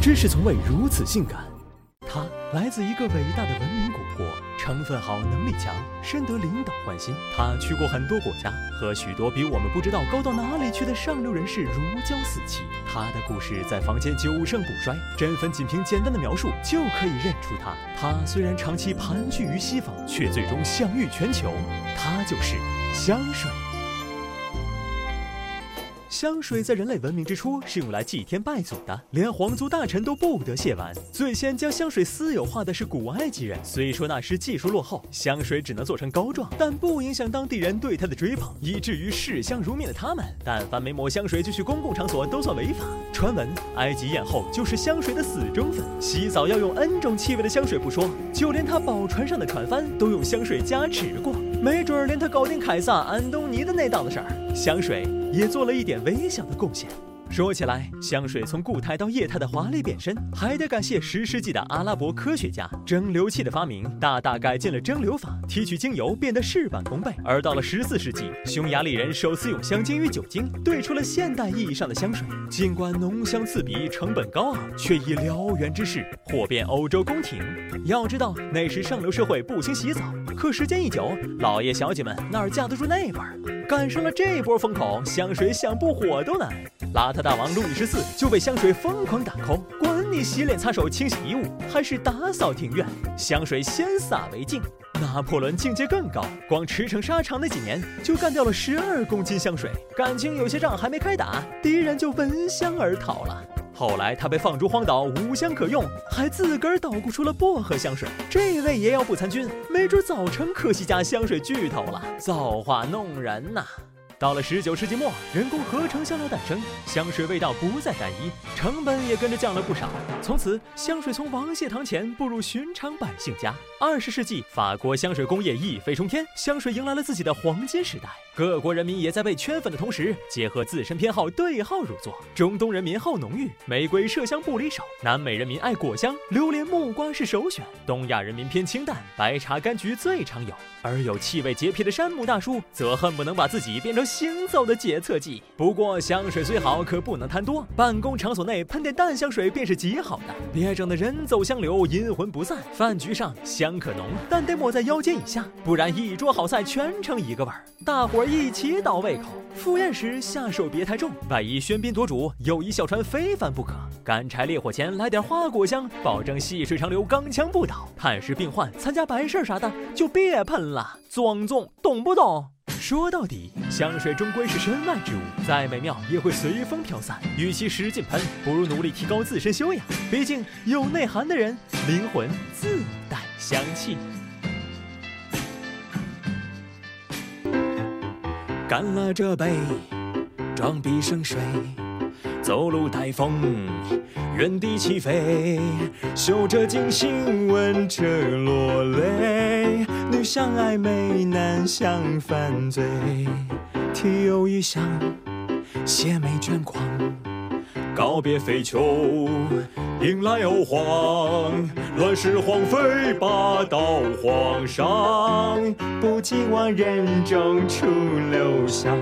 知识从未如此性感。他来自一个伟大的文明古国，成分好，能力强，深得领导欢心。他去过很多国家，和许多比我们不知道高到哪里去的上流人士如胶似漆。他的故事在坊间久盛不衰，真粉仅凭简单的描述就可以认出他。他虽然长期盘踞于西方，却最终享誉全球。他就是香水。香水在人类文明之初是用来祭天拜祖的，连皇族大臣都不得亵玩。最先将香水私有化的是古埃及人，虽说那时技术落后，香水只能做成膏状，但不影响当地人对它的追捧，以至于视香如命的他们，但凡没抹香水就去公共场所都算违法。传闻埃及艳后就是香水的死忠粉，洗澡要用 N 种气味的香水不说，就连他宝船上的船帆都用香水加持过。没准儿连他搞定凯撒、安东尼的那档子事儿，香水也做了一点微小的贡献。说起来，香水从固态到液态的华丽变身，还得感谢十世纪的阿拉伯科学家。蒸馏器的发明大大改进了蒸馏法，提取精油变得事半功倍。而到了十四世纪，匈牙利人首次用香精与酒精兑出了现代意义上的香水。尽管浓香刺鼻、成本高昂，却以燎原之势火遍欧洲宫廷。要知道，那时上流社会不兴洗澡，可时间一久，老爷小姐们哪儿架得住那味儿？赶上了这波风口，香水想不火都难。邋遢大王路易十四就被香水疯狂打 call，管你洗脸、擦手、清洗衣物，还是打扫庭院，香水先洒为敬。拿破仑境界更高，光驰骋沙场那几年就干掉了十二公斤香水。感情有些仗还没开打，敌人就闻香而逃了。后来他被放逐荒岛，无香可用，还自个儿捣鼓出了薄荷香水。这位爷要不参军，没准早成科西家香水巨头了。造化弄人呐！到了十九世纪末，人工合成香料诞生，香水味道不再单一，成本也跟着降了不少。从此，香水从王谢堂前步入寻常百姓家。二十世纪，法国香水工业一飞冲天，香水迎来了自己的黄金时代。各国人民也在被圈粉的同时，结合自身偏好对号入座。中东人民好浓郁，玫瑰麝香不离手；南美人民爱果香，榴莲木瓜是首选；东亚人民偏清淡，白茶柑橘最常有。而有气味洁癖的山姆大叔，则恨不能把自己变成行走的洁厕剂。不过香水虽好，可不能贪多。办公场所内喷点淡香水便是极好的，别整的人走香流，阴魂不散。饭局上香可浓，但得抹在腰间以下，不然一桌好菜全成一个味儿，大伙儿一起倒胃口。赴宴时下手别太重，万一喧宾夺主，友谊小船非翻不可。干柴烈火前来点花果香，保证细水长流，钢枪不倒。探视病患、参加白事啥的就别喷了，庄重懂不懂？说到底，香水终归是身外之物，再美妙也会随风飘散。与其使劲喷，不如努力提高自身修养。毕竟有内涵的人，灵魂自带香气。干了这杯，装逼生水，走路带风，原地起飞，嗅着精心，闻着落泪，相爱美，男相犯罪，体有异香，邪魅狷狂。告别废丘，迎来欧皇，乱世皇妃霸道皇上，不及万人争出留香。